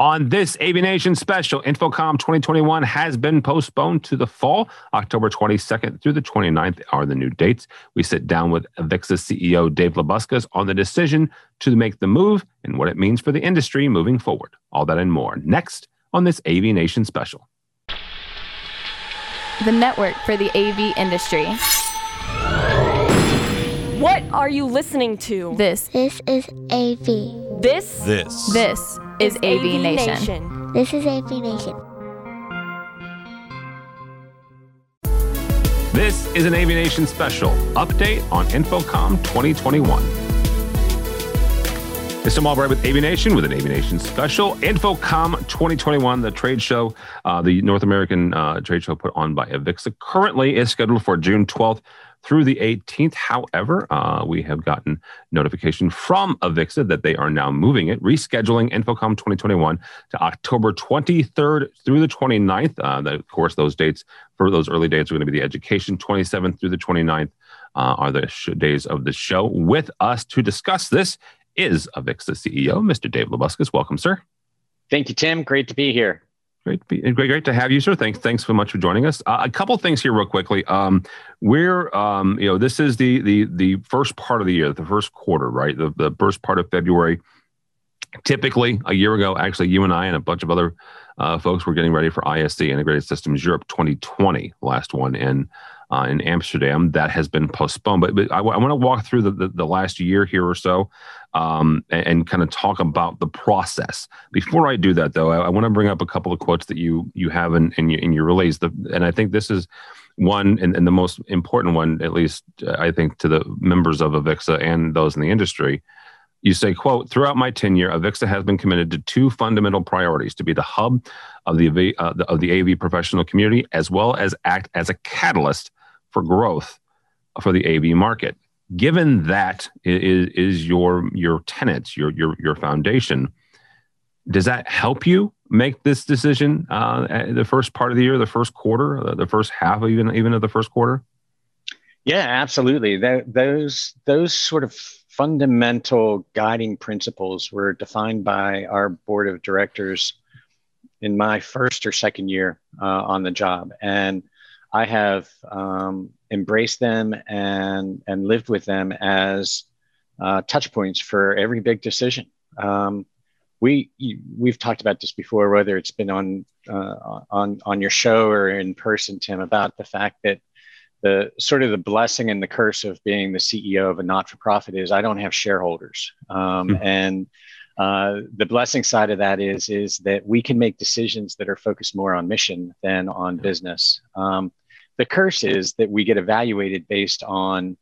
On this AVNation special, InfoComm 2021 has been postponed to the fall. October 22nd through the 29th are the new dates. We sit down with Avixa CEO Dave Labuskes on the decision to make the move and what it means for the industry moving forward. All that and more next on this AVNation special. The network for the AV industry. What are you listening to? This This is AV. This This. this is AV, Nation. Nation. This is AV Nation. This is an AVNation special update on InfoComm 2021. It's Tim Albright with AVNation with an AVNation special. InfoComm 2021, the trade show, uh, the North American uh, trade show put on by Avixa, currently is scheduled for June 12th through the 18th. However, uh, we have gotten notification from Avixa that they are now moving it, rescheduling InfoComm 2021 to October 23rd through the 29th. Uh, that, of course, those dates for those early dates are going to be the education 27th through the 29th uh, are the sh- days of the show. With us to discuss this is Avixa CEO, Mr. Dave Labuskes. Welcome, sir. Thank you, Tim. Great to be here. Great, great, great to have you, sir. Thanks, thanks so much for joining us. Uh, a couple things here, real quickly. Um, we're, um, you know, this is the the the first part of the year, the first quarter, right? The the first part of February. Typically, a year ago, actually, you and I and a bunch of other uh, folks were getting ready for ISE Integrated Systems Europe 2020, last one in uh, in Amsterdam. That has been postponed. But, but I, want to walk through the, the, the last year here or so um, and, and kind of talk about the process. Before I do that, though, I, I want to bring up a couple of quotes that you you have in in your, in your release. The, and I think this is one and, and the most important one, at least uh, I think, to the members of Avixa and those in the industry. You say, quote, throughout my tenure, Avixa has been committed to two fundamental priorities to be the hub of the, uh, the, of the AV professional community, as well as act as a catalyst for growth for the AV market. Given that is, is your your tenets, your your your foundation, does that help you make this decision uh, the first part of the year, the first quarter, the first half of even even of the first quarter? Yeah, absolutely. Th- those those sort of fundamental guiding principles were defined by our board of directors in my first or second year uh, on the job, and I have um, embraced them and and lived with them as uh, touch points for every big decision. Um, we we've talked about this before, whether it's been on uh, on on your show or in person, Tim, about the fact that the sort of the blessing and the curse of being the CEO of a not-for-profit is I don't have shareholders, um, mm-hmm. and uh, the blessing side of that is is that we can make decisions that are focused more on mission than on business. Um, the curse is that we get evaluated based on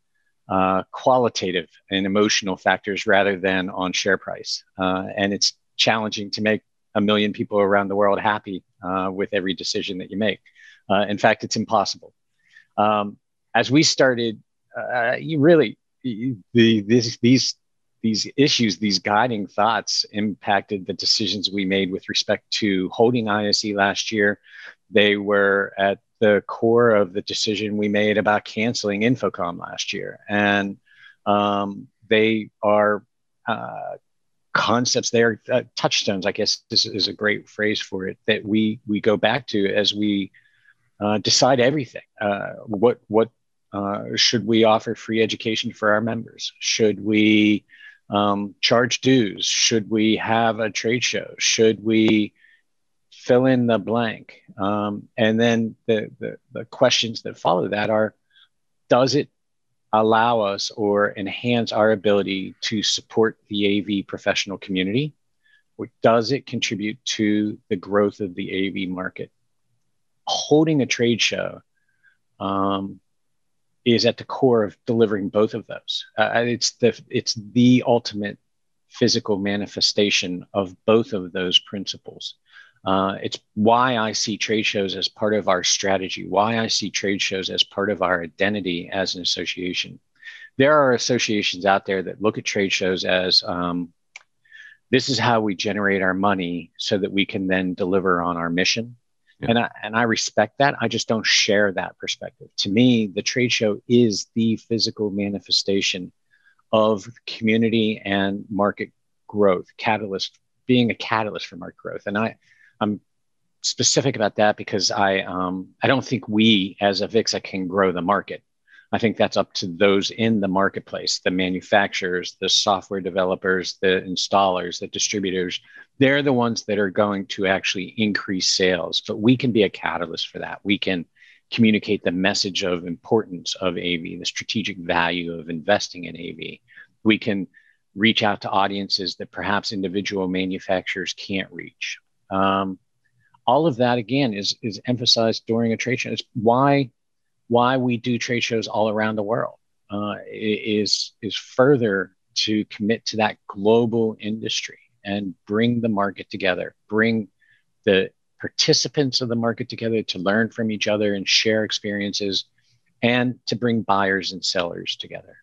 uh, qualitative and emotional factors rather than on share price, uh, and it's challenging to make a million people around the world happy uh, with every decision that you make. Uh, in fact, it's impossible. Um, as we started, you really the, these these these issues, these guiding thoughts impacted the decisions we made with respect to holding ISE last year. They were at the core of the decision we made about canceling InfoComm last year. And um, they are uh, concepts, they are uh, touchstones, I guess this is a great phrase for it, that we, we go back to as we uh, decide everything. Uh, what, what uh, should we offer free education for our members? Should we um, charge dues? Should we have a trade show? Should we fill in the blank? Um, and then the, the, the questions that follow that are Does it allow us or enhance our ability to support the AV professional community? Or does it contribute to the growth of the AV market? Holding a trade show um, is at the core of delivering both of those. Uh, it's the it's the ultimate physical manifestation of both of those principles. Uh, it's why I see trade shows as part of our strategy, why I see trade shows as part of our identity as an association. There are associations out there that look at trade shows as um, this is how we generate our money so that we can then deliver on our mission yeah. And I and I respect that. I just don't share that perspective. To me, the trade show is the physical manifestation of community and market growth, catalyst being a catalyst for market growth. And I, I'm specific about that because I, um, I don't think we as Avixa can grow the market. I think that's up to those in the marketplace, the manufacturers, the software developers, the installers, the distributors. They're the ones that are going to actually increase sales. But we can be a catalyst for that. We can communicate the message of importance of AV, the strategic value of investing in AV. We can reach out to audiences that perhaps individual manufacturers can't reach. Um, all of that again is is emphasized during a trade show. It's why why we do trade shows all around the world uh, is is further to commit to that global industry and bring the market together, bring the participants of the market together to learn from each other and share experiences, and to bring buyers and sellers together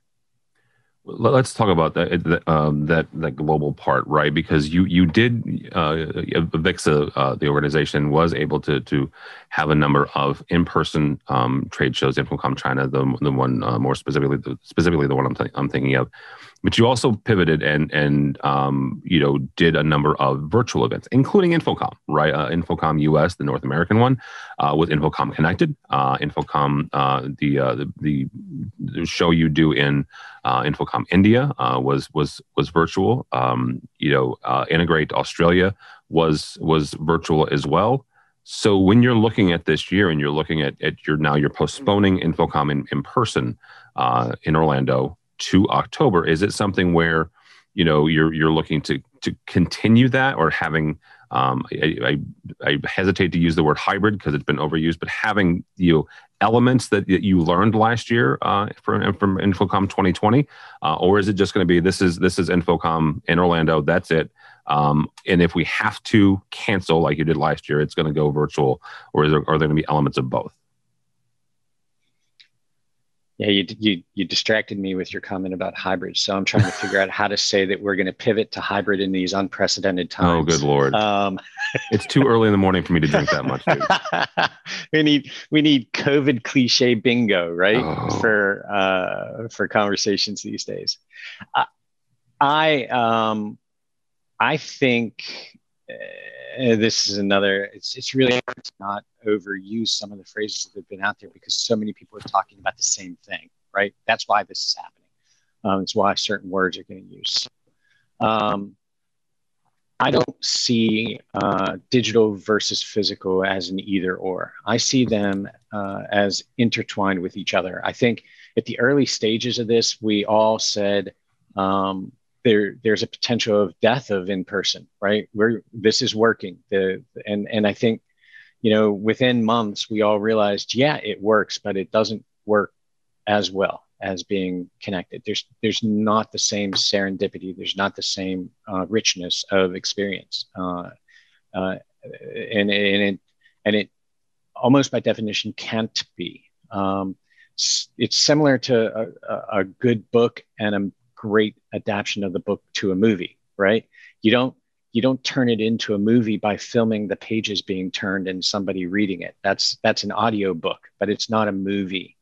let's talk about that um, that that global part, right? Because you you did uh, Avixa, uh, the organization, was able to to have a number of in person um, trade shows. InfoComm China, the the one uh, more specifically, the, specifically the one I'm th- I'm thinking of but you also pivoted and and um, you know did a number of virtual events, including InfoComm, right? Uh, InfoComm US, the North American one, uh, with InfoComm Connected, uh, InfoComm uh, the, uh, the, the the show you do in uh, InfoComm India was was was virtual. Um, you know, Integrate Australia was was virtual as well. So when you're looking at this year and you're looking at, at your now you're postponing InfoComm in, in person in Orlando to October. Is it something where you know you're you're looking to to continue that or having um, I, I, I, hesitate to use the word hybrid because it's been overused, but having you know, elements that, that you learned last year uh, from from InfoComm 2020, uh, or is it just going to be this is this is InfoComm in Orlando, that's it, um, and if we have to cancel like you did last year, it's going to go virtual, or is there, are there going to be elements of both? Yeah, you, you you distracted me with your comment about hybrid. So I'm trying to figure out how to say that we're going to pivot to hybrid in these unprecedented times. Oh, good lord! Um, it's too early in the morning for me to drink that much. we need we need COVID cliche bingo, right? Oh. For uh, for conversations these days. I, I um I think. Uh, this is another it's it's really hard to not overuse some of the phrases that have been out there because so many people are talking about the same thing right? That's why this is happening. Um, it's why certain words are getting used. Um, i don't see uh, digital versus physical as an either or. I see them uh, as intertwined with each other. I think at the early stages of this we all said um, there there's a potential of death of in person right? We're this is working. The and and i think you know within months we all realized yeah it works but it doesn't work as well as being connected. There's there's not the same serendipity. There's not the same uh, richness of experience. Uh, uh, and, and it and it almost by definition can't be. Um, it's similar to a, a good book and a great adaptation of the book to a movie, right? You don't you don't turn it into a movie by filming the pages being turned and somebody reading it. That's that's an audio book, but it's not a movie.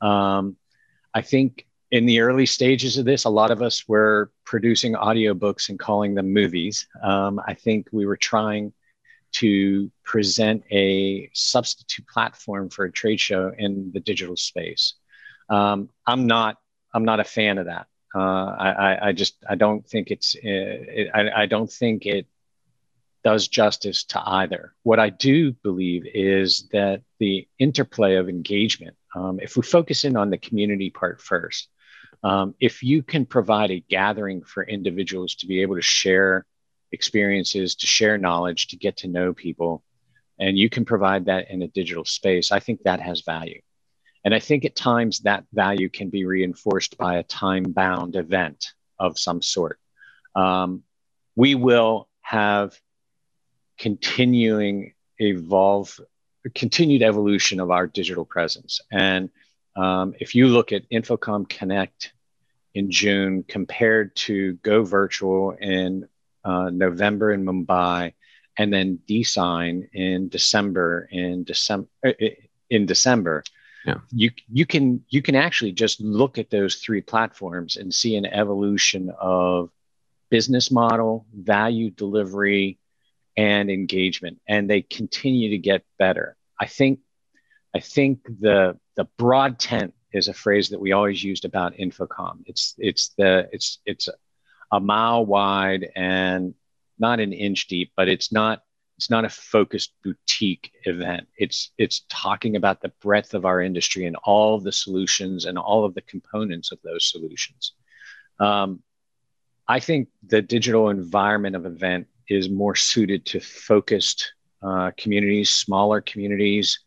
Um, I think in the early stages of this, a lot of us were producing audiobooks and calling them movies. Um, I think we were trying to present a substitute platform for a trade show in the digital space. Um, I'm not I'm not a fan of that. Uh, I, I just I don't think it's uh, it, I, I don't think it does justice to either. What I do believe is that the interplay of engagement, um, if we focus in on the community part first, um, if you can provide a gathering for individuals to be able to share experiences, to share knowledge, to get to know people, and you can provide that in a digital space, I think that has value. And I think at times that value can be reinforced by a time bound event of some sort. Um, we will have continuing evolve, continued evolution of our digital presence. And um, if you look at InfoComm Connect in June compared to Go Virtual in uh, November in Mumbai, and then DeSign in December in December in December, yeah. you you can you can actually just look at those three platforms and see an evolution of business model, value delivery, and engagement, and they continue to get better. I think, I think the the broad tent is a phrase that we always used about InfoComm. It's it's the it's it's a, a mile wide and not an inch deep, but it's not it's not a focused boutique event. It's it's talking about the breadth of our industry and all of the solutions and all of the components of those solutions. Um, I think the digital environment of event is more suited to focused uh, communities, smaller communities,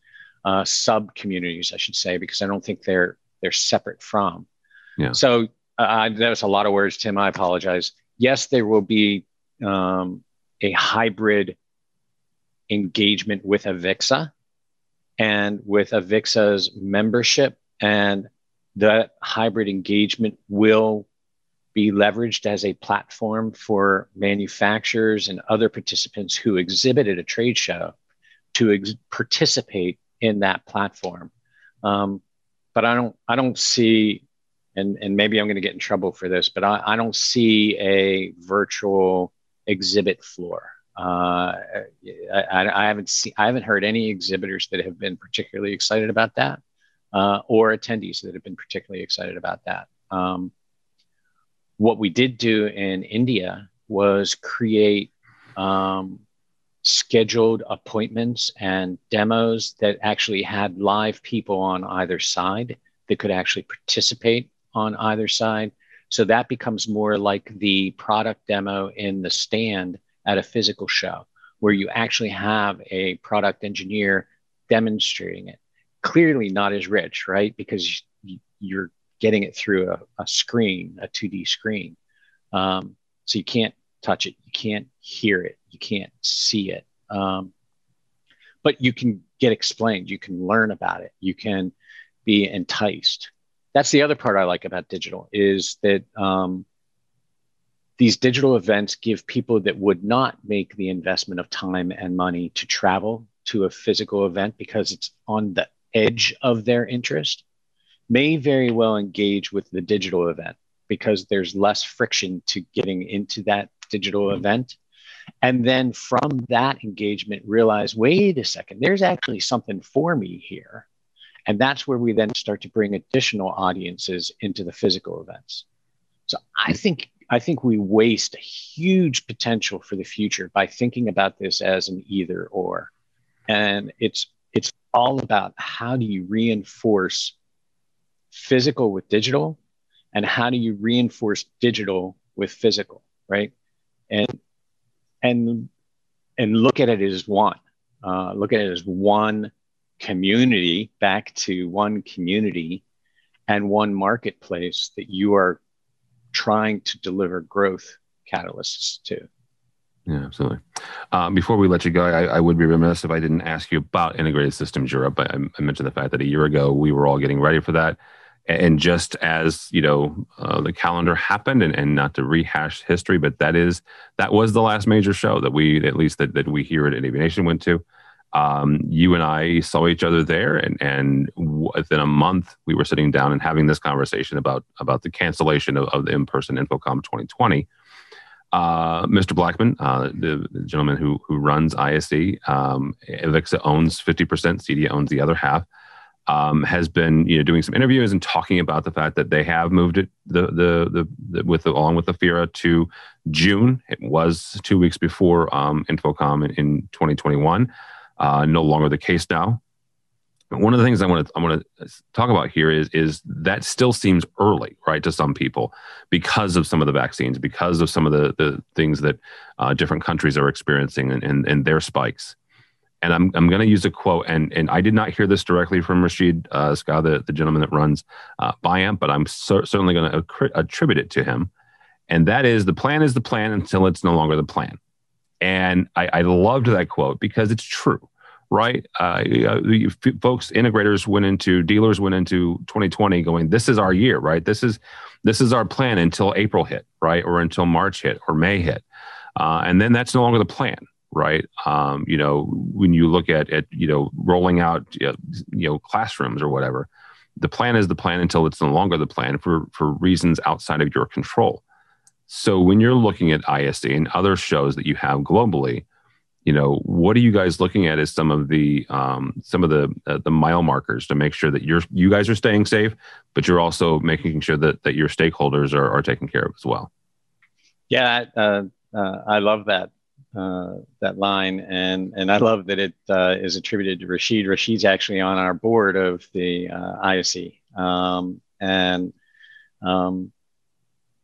uh, sub communities, I should say, because I don't think they're they're separate from. Yeah. So uh, that was a lot of words, Tim. I apologize. Yes, there will be um, a hybrid engagement with Avixa and with Avixa's membership, and that hybrid engagement will be leveraged as a platform for manufacturers and other participants who exhibit at a trade show to ex- participate in that platform. Um, but I don't, I don't see, and, and maybe I'm going to get in trouble for this, but I, I don't see a virtual exhibit floor. Uh, I, I, haven't seen, I haven't heard any exhibitors that have been particularly excited about that, uh, or attendees that have been particularly excited about that. Um, what we did do in India was create um, scheduled appointments and demos that actually had live people on either side that could actually participate on either side. So that becomes more like the product demo in the stand at a physical show, where you actually have a product engineer demonstrating it. Clearly not as rich, right? Because you're getting it through a, a screen, a 2D screen. Um, so you can't touch it, you can't hear it, you can't see it. Um, but you can get explained, you can learn about it, you can be enticed. That's the other part I like about digital is that um, these digital events give people that would not make the investment of time and money to travel to a physical event because it's on the edge of their interest may very well engage with the digital event because there's less friction to getting into that digital mm-hmm. event. And then from that engagement, realize wait a second, there's actually something for me here. And that's where we then start to bring additional audiences into the physical events. So I think I think we waste huge potential for the future by thinking about this as an either or. And it's it's all about how do you reinforce physical with digital and how do you reinforce digital with physical right and and and look at it as one uh, look at it as one community back to one community and one marketplace that you are trying to deliver growth catalysts to yeah, absolutely. Um, before we let you go, I, I, would be remiss if I didn't ask you about Integrated Systems Europe. I, I, mentioned the fact that a year ago we were all getting ready for that and just as you know uh, the calendar happened and, and not to rehash history but that is that was the last major show that we at least that, that we here at AVNation went to um, you and i saw each other there and and within a month we were sitting down and having this conversation about about the cancellation of, of the in-person InfoComm 2020 uh, Mr. Blackman, uh, the, gentleman who who runs ISE, um, owns 50%, CEDIA owns the other half um, has been you know doing some interviews and talking about the fact that they have moved it the the the, the with the, along with the FIRA to June. It was two weeks before um, InfoComm in, in 2021. Uh, no longer the case now. One of the things I want to I want to talk about here is is that still seems early, right, to some people because of some of the vaccines, because of some of the the things that uh, different countries are experiencing and, and, and their spikes and I'm, I'm going to use a quote, and, and I did not hear this directly from Rashid uh, Skaf, the, the gentleman that runs uh, Biamp, but I'm cer- certainly going to attribute it to him. And that is the plan is the plan until it's no longer the plan. And I, I loved that quote because it's true, right? Uh, folks, integrators went into, dealers went into 2020 going, this is our year, right? This is, this is our plan until April hit, right? Or until March hit or May hit. Uh, and then that's no longer the plan right? Um, you know, when you look at at you know rolling out you know classrooms or whatever, the plan is the plan until it's no longer the plan for for reasons outside of your control. So when you're looking at ISE and other shows that you have globally, you know, what are you guys looking at as some of the um, some of the uh, the mile markers to make sure that you're you guys are staying safe, but you're also making sure that that your stakeholders are, are taken care of as well. Yeah, uh, uh, I love that uh, that line, and and I love that it uh, is attributed to Rashid. Rashid's actually on our board of the uh, um, and um,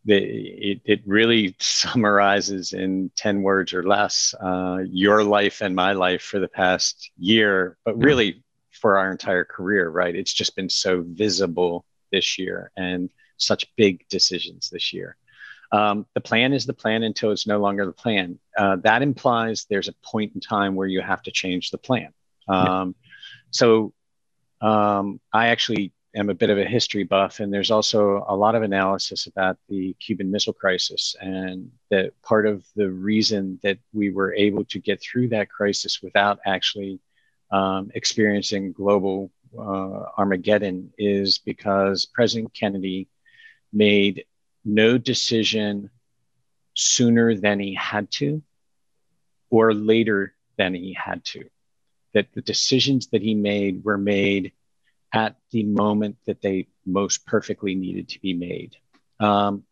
the, it, it really summarizes in 10 words or less uh, your life and my life for the past year, but really for our entire career, right? It's just been so visible this year and such big decisions this year. Um, the plan is the plan until it's no longer the plan. Uh, that implies there's a point in time where you have to change the plan. Um, yeah. So um, I actually am a bit of a history buff, and there's also a lot of analysis about the Cuban Missile Crisis, and that part of the reason that we were able to get through that crisis without actually um, experiencing global uh, Armageddon is because President Kennedy made no decision sooner than he had to or later than he had to. That the decisions that he made were made at the moment that they most perfectly needed to be made. Um,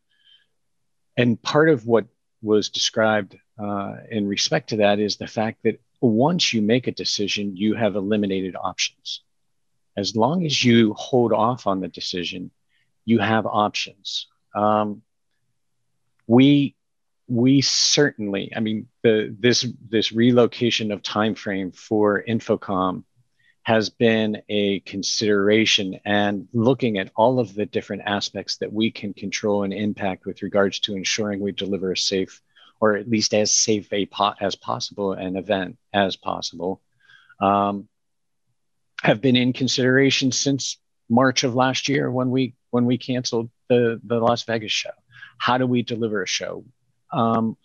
and part of what was described uh, in respect to that is the fact that once you make a decision, you have eliminated options. As long as you hold off on the decision, you have options. Um, we we certainly, I mean, the, this this relocation of time frame for InfoComm has been a consideration and looking at all of the different aspects that we can control and impact with regards to ensuring we deliver a safe or at least as safe a po- as possible an event as possible um, have been in consideration since March of last year when we when we canceled the the Las Vegas show. How do we deliver a show? Um,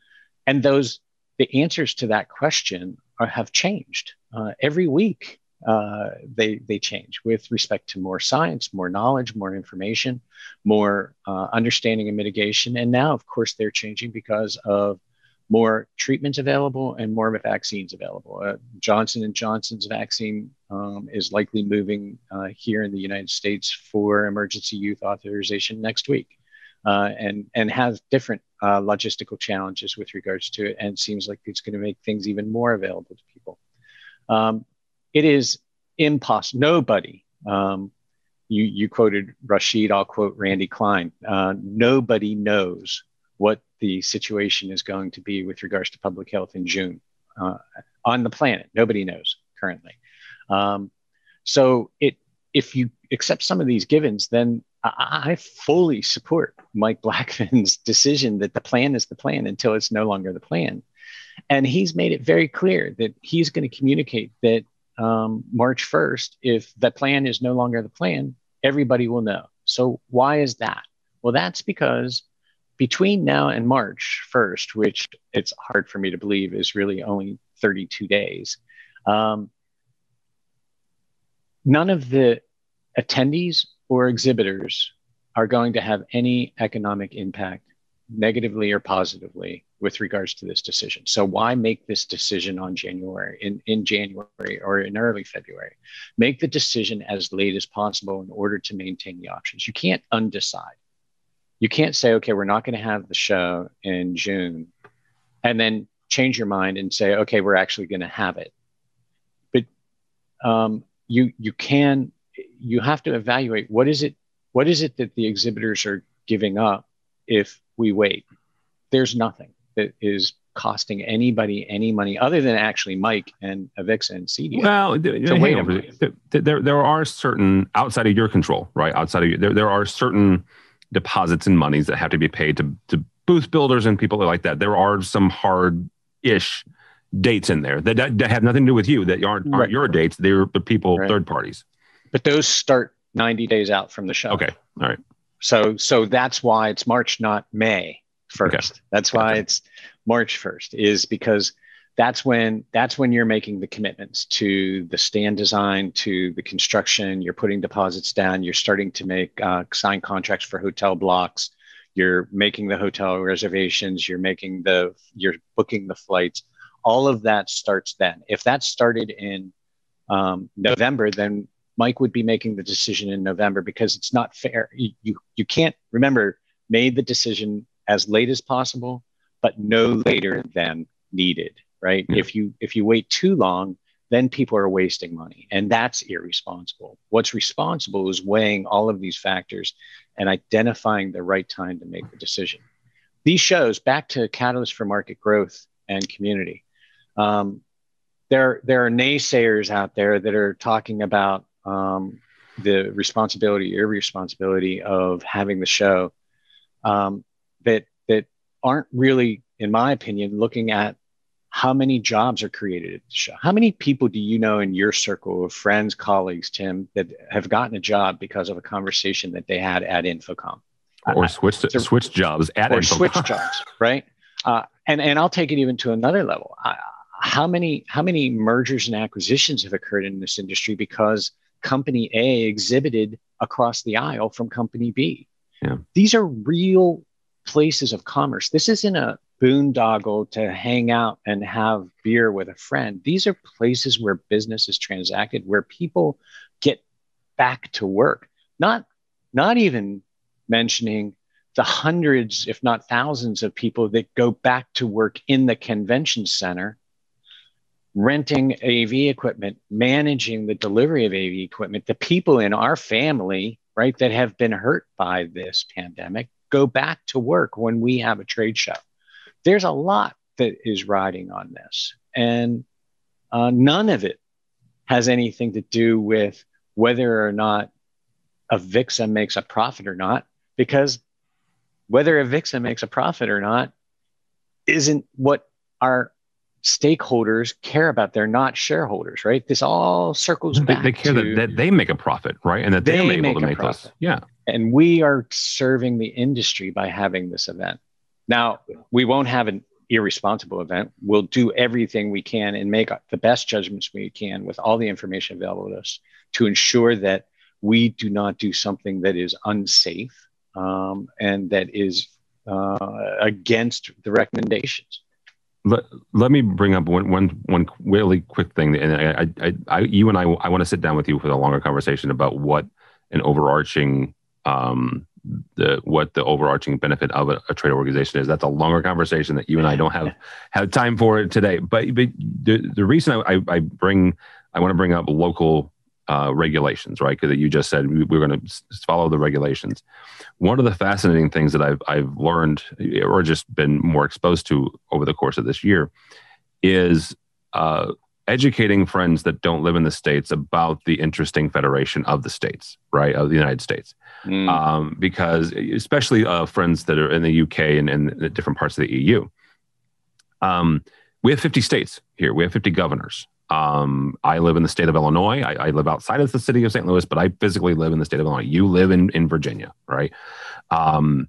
and those the answers to that question are, have changed uh, every week uh, they they change with respect to more science, more knowledge, more information, more uh, understanding and mitigation. And now, of course, they're changing because of more treatments available and more vaccines available. Uh, Johnson and Johnson's vaccine um, is likely moving uh, here in the United States for emergency use authorization next week, uh, and and has different logistical challenges with regards to it, and seems like it's going to make things even more available to people. Um, it is impossible. Nobody, um, you, you quoted Rashid, I'll quote Randy Klein. Uh, nobody knows what the situation is going to be with regards to public health in June uh, on the planet. Nobody knows currently. Um, so it, if you accept some of these givens, then I, I fully support Mike Blackman's decision that the plan is the plan until it's no longer the plan. And he's made it very clear that he's going to communicate that um, March 1st, if the plan is no longer the plan, everybody will know. So, why is that? Well, that's because between now and March 1st, which it's hard for me to believe is really only 32 days, um, none of the attendees or exhibitors are going to have any economic impact, negatively or positively, with regards to this decision. So why make this decision on January in, in January or in early February? Make the decision as late as possible in order to maintain the options. You can't undecide. You can't say, okay, we're not going to have the show in June and then change your mind and say, okay, we're actually going to have it. But um, you you can you have to evaluate what is it what is it that the exhibitors are giving up if we wait. There's nothing that is costing anybody any money other than actually Mike and Avixa and CEDIA. Well, there, there, there are certain outside of your control, right? Outside of you, there, there are certain deposits and monies that have to be paid to, to booth builders and people like that. There are some hard ish dates in there that, that, that, have nothing to do with you that aren't, aren't right. your dates. They're the people, right. third parties. But those start 90 days out from the show. Okay. All right. So, so that's why it's March, not May first. Okay. That's why okay. it's March 1st is because that's when that's when you're making the commitments to the stand design to the construction you're putting deposits down you're starting to make uh, sign contracts for hotel blocks you're making the hotel reservations, you're making the, you're booking the flights. All of that starts then. If that started in um, November, then Mike would be making the decision in November because it's not fair. You, you, you can't remember made the decision as late as possible, but no later than needed, right? Yeah. If you if you wait too long, then people are wasting money, and that's irresponsible. What's responsible is weighing all of these factors and identifying the right time to make the decision. These shows, back to Catalyst for Market Growth and Community, um, there there are naysayers out there that are talking about um, the responsibility, irresponsibility of having the show um, that that aren't really, in my opinion, looking at how many jobs are created at the show. How many people do you know in your circle of friends, colleagues, Tim, that have gotten a job because of a conversation that they had at InfoComm? or switch to, so- switch jobs at or InfoComm. switch jobs, right? Uh, and and I'll take it even to another level. Uh, how many how many mergers and acquisitions have occurred in this industry because company A exhibited across the aisle from company B? Yeah. These are real places of commerce. This isn't a boondoggle to hang out and have beer with a friend. These are places where business is transacted, where people get back to work. Not not even mentioning the hundreds, if not thousands, of people that go back to work in the convention center, renting AV equipment, managing the delivery of AV equipment. The people in our family, right, that have been hurt by this pandemic go back to work when we have a trade show. There's a lot that is riding on this, and uh, none of it has anything to do with whether or not AVIXA makes a profit or not, because whether AVIXA makes a profit or not isn't what our stakeholders care about. They're not shareholders, right? This all circles They, back they care that, that they make a profit, right? And that they're able to make this. profit. Yeah. and we are serving the industry by having this event. Now, we won't have an irresponsible event. We'll do everything we can and make the best judgments we can with all the information available to us to ensure that we do not do something that is unsafe um, and that is uh, against the recommendations. Let, let me bring up one, one, one really quick thing. And I, I, I, you and I, I want to sit down with you for a longer conversation about what an overarching, um, the what the overarching benefit of a, a trade organization is. That's a longer conversation that you and I don't have have time for today. But, but the, the reason I, I, I bring I want to bring up local uh, regulations, right? Because you just said we, we're going to follow the regulations. One of the fascinating things that I've I've learned or just been more exposed to over the course of this year is uh, educating friends that don't live in the states about the interesting federation of the states, right, of the United States Mm. um, because especially uh, friends that are in the UK and in different parts of the EU. Um, we have 50 states here. We have 50 governors. Um, I live in the state of Illinois. I, I live outside of the city of St. Louis, but I physically live in the state of Illinois. You live in, in Virginia, right? Um,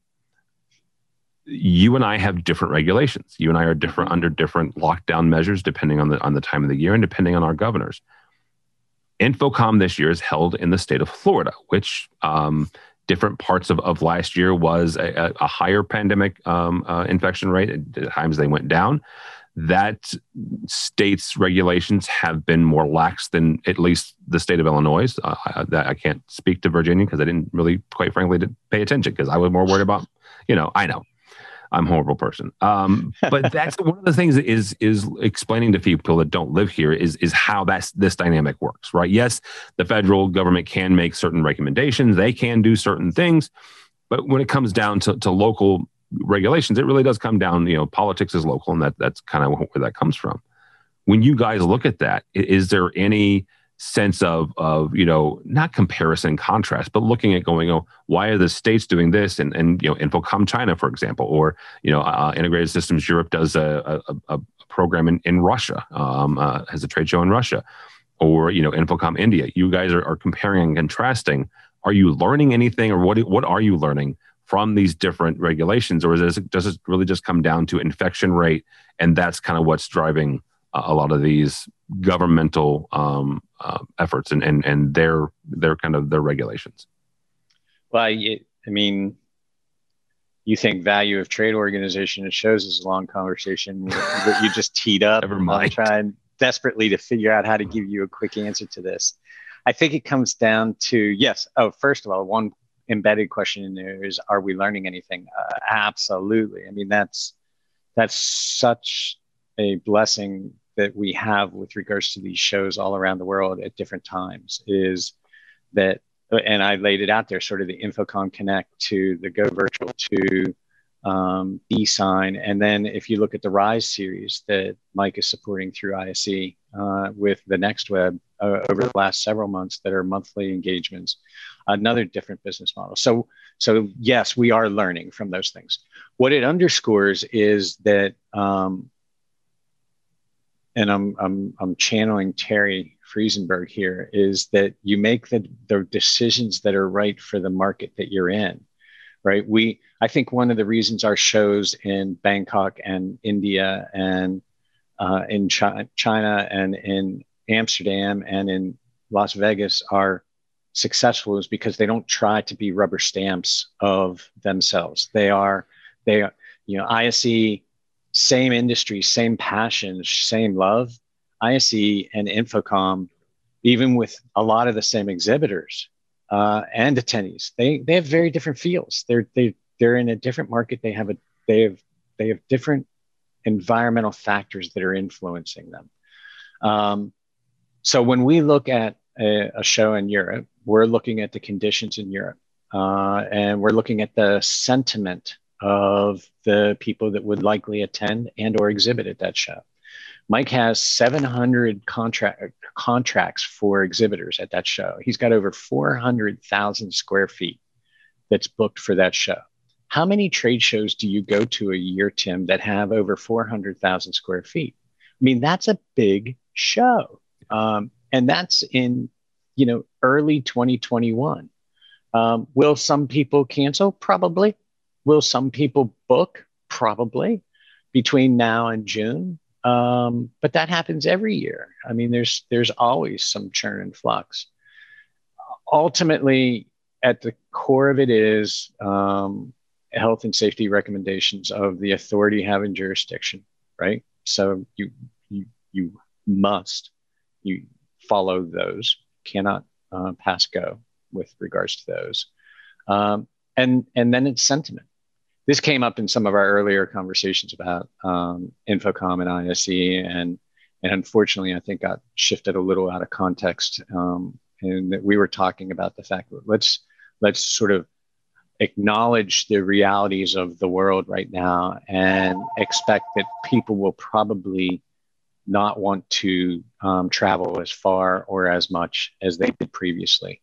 you and I have different regulations. You and I are different under different lockdown measures depending on the on the time of the year and depending on our governors. Infocom this year is held in the state of Florida, which um, different parts of, of last year was a, a higher pandemic um, uh, infection rate. At times they went down. That state's regulations have been more lax than at least the state of Illinois. Uh, I, that I can't speak to Virginia because I didn't really, quite frankly, pay attention because I was more worried about, you know, I know. I'm a horrible person. Um, but that's one of the things that is is explaining to people that don't live here is is how that's this dynamic works, right? Yes, the federal government can make certain recommendations, they can do certain things, but when it comes down to, to local regulations, it really does come down. You know, politics is local, and that that's kind of where that comes from. When you guys look at that, is there any sense of of you know not comparison contrast but looking at going oh why are the states doing this and and you know infocomm china for example or you know uh, integrated systems europe does a, a, a program in, in russia um, uh, has a trade show in russia or you know infocomm india you guys are, are comparing and contrasting are you learning anything or what what are you learning from these different regulations or is it, does it really just come down to infection rate and that's kind of what's driving uh, a lot of these governmental um, uh, efforts and, and and their their kind of their regulations. Well, I, I mean, you think value of trade organization it shows is a long conversation that you just teed up. Never mind. trying desperately to figure out how to give you a quick answer to this. I think it comes down to yes. Oh, first of all, one embedded question in there is: Are we learning anything? Uh, absolutely. I mean, that's that's such a blessing that we have with regards to these shows all around the world at different times. Is that and I laid it out there, sort of the infocomm Connect to the Go Virtual to um, e-sign. And then if you look at the Rise series that Mike is supporting through ISE uh, with the Next Web uh, over the last several months that are monthly engagements, another different business model. So, so yes, we are learning from those things. What it underscores is that, um, and I'm, I'm, I'm channeling Terry Friesenborg here, is that you make the, the decisions that are right for the market that you're in right? We, I think one of the reasons our shows in Bangkok and India and uh, in Chi- China and in Amsterdam and in Las Vegas are successful is because they don't try to be rubber stamps of themselves. They are, they are, you know, ISE, same industry, same passion, same love. ISE and InfoComm, even with a lot of the same exhibitors, uh, and attendees. They they have very different feels. They're they they're in a different market. They have a they have they have different environmental factors that are influencing them. Um, so when we look at a, a, show in Europe, we're looking at the conditions in Europe, uh, and we're looking at the sentiment of the people that would likely attend and or exhibit at that show. Mike has 700 contract contracts for exhibitors at that show. He's got over 400,000 square feet that's booked for that show. How many trade shows do you go to a year, Tim, that have over 400,000 square feet? I mean, that's a big show. Um, and that's in, you know, early 2021. Um, will some people cancel? Probably. Will some people book? Probably. Between now and June, um, but that happens every year. I mean, there's there's always some churn and flux. Ultimately, at the core of it is um, health and safety recommendations of the authority having jurisdiction, right? So you you you must you follow those. Cannot uh, pass go with regards to those. Um, and and then it's sentiment this came up in some of our earlier conversations about um, InfoComm and ISE, and and unfortunately, I think got shifted a little out of context. Um, and that we were talking about the fact that let's let's sort of acknowledge the realities of the world right now and expect that people will probably not want to um, travel as far or as much as they did previously.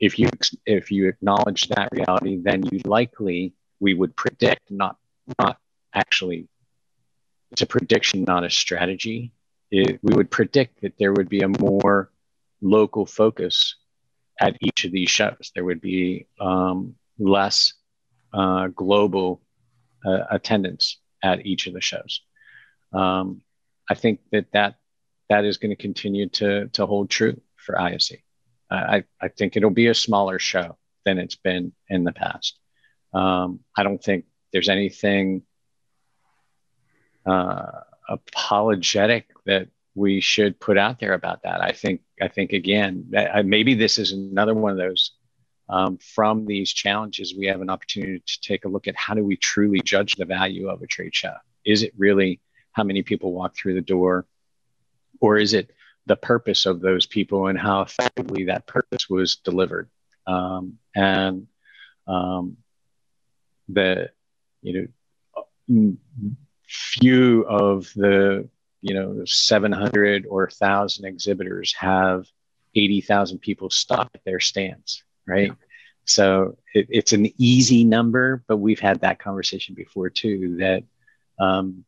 If you if you acknowledge that reality, then you likely we would predict, not not actually. It's a prediction, not a strategy. It, we would predict that there would be a more local focus at each of these shows. There would be um, less uh, global uh, attendance at each of the shows. Um, I think that that, that is going to continue to, to hold true for ISE. I, I think it'll be a smaller show than it's been in the past. Um, I don't think there's anything uh, apologetic that we should put out there about that. I think I think again that, maybe this is another one of those. Um, from these challenges, we have an opportunity to take a look at how do we truly judge the value of a trade show? Is it really how many people walk through the door, or is it the purpose of those people and how effectively that purpose was delivered? Um, and um, that you know few of the you know 700 or 1000 exhibitors have 80,000 people stop at their stands right yeah. so it, it's an easy number but we've had that conversation before too that um,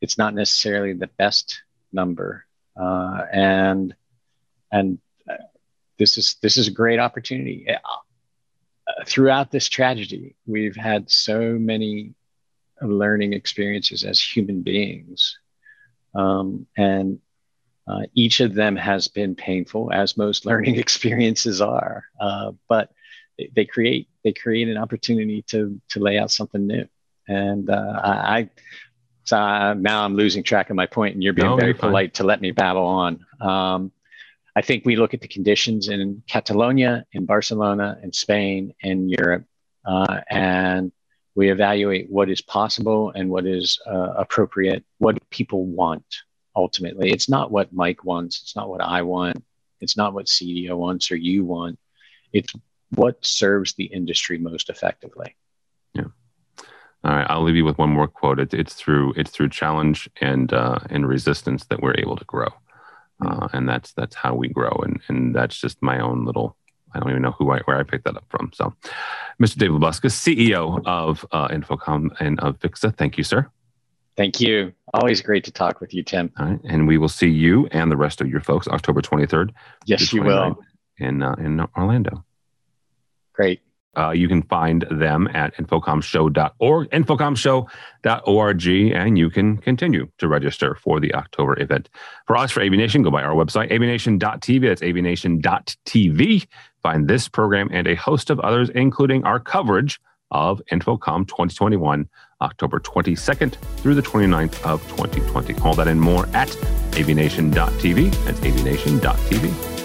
it's not necessarily the best number uh, and and uh, this is this is a great opportunity throughout this tragedy, we've had so many learning experiences as human beings. Um, and uh, each of them has been painful, as most learning experiences are. Uh, but they create they create an opportunity to to lay out something new. And uh, I, so uh, now I'm losing track of my point, and you're being No, very you're polite to let me babble on. Um, I think we look at the conditions in Catalonia, in Barcelona, in Spain, in Europe, uh, and we evaluate what is possible and what is uh, appropriate, what people want ultimately. It's not what Mike wants, it's not what I want, it's not what CEDIA wants or you want. It's what serves the industry most effectively. All right, I'll leave you with one more quote. It, it's through it's through challenge and uh, and resistance that we're able to grow, uh, and that's that's how we grow. And and that's just my own little. I don't even know who I where I picked that up from. So, Mr. David Labuskes, CEO of uh, InfoComm and AVIXA, thank you, sir. Thank you. Always great to talk with you, Tim. All right, and we will see you and the rest of your folks October twenty third Yes, you will. in uh, in Orlando. Great. Uh, you can find them at infocommshow.org, infocommshow.org, and you can continue to register for the October event. For us, for AVNation, go by our website, avnation.tv. That's avnation.tv. Find this program and a host of others, including our coverage of InfoComm 2021, October 22nd through the 29th of 2020. All that and more at avnation.tv. That's avnation.tv.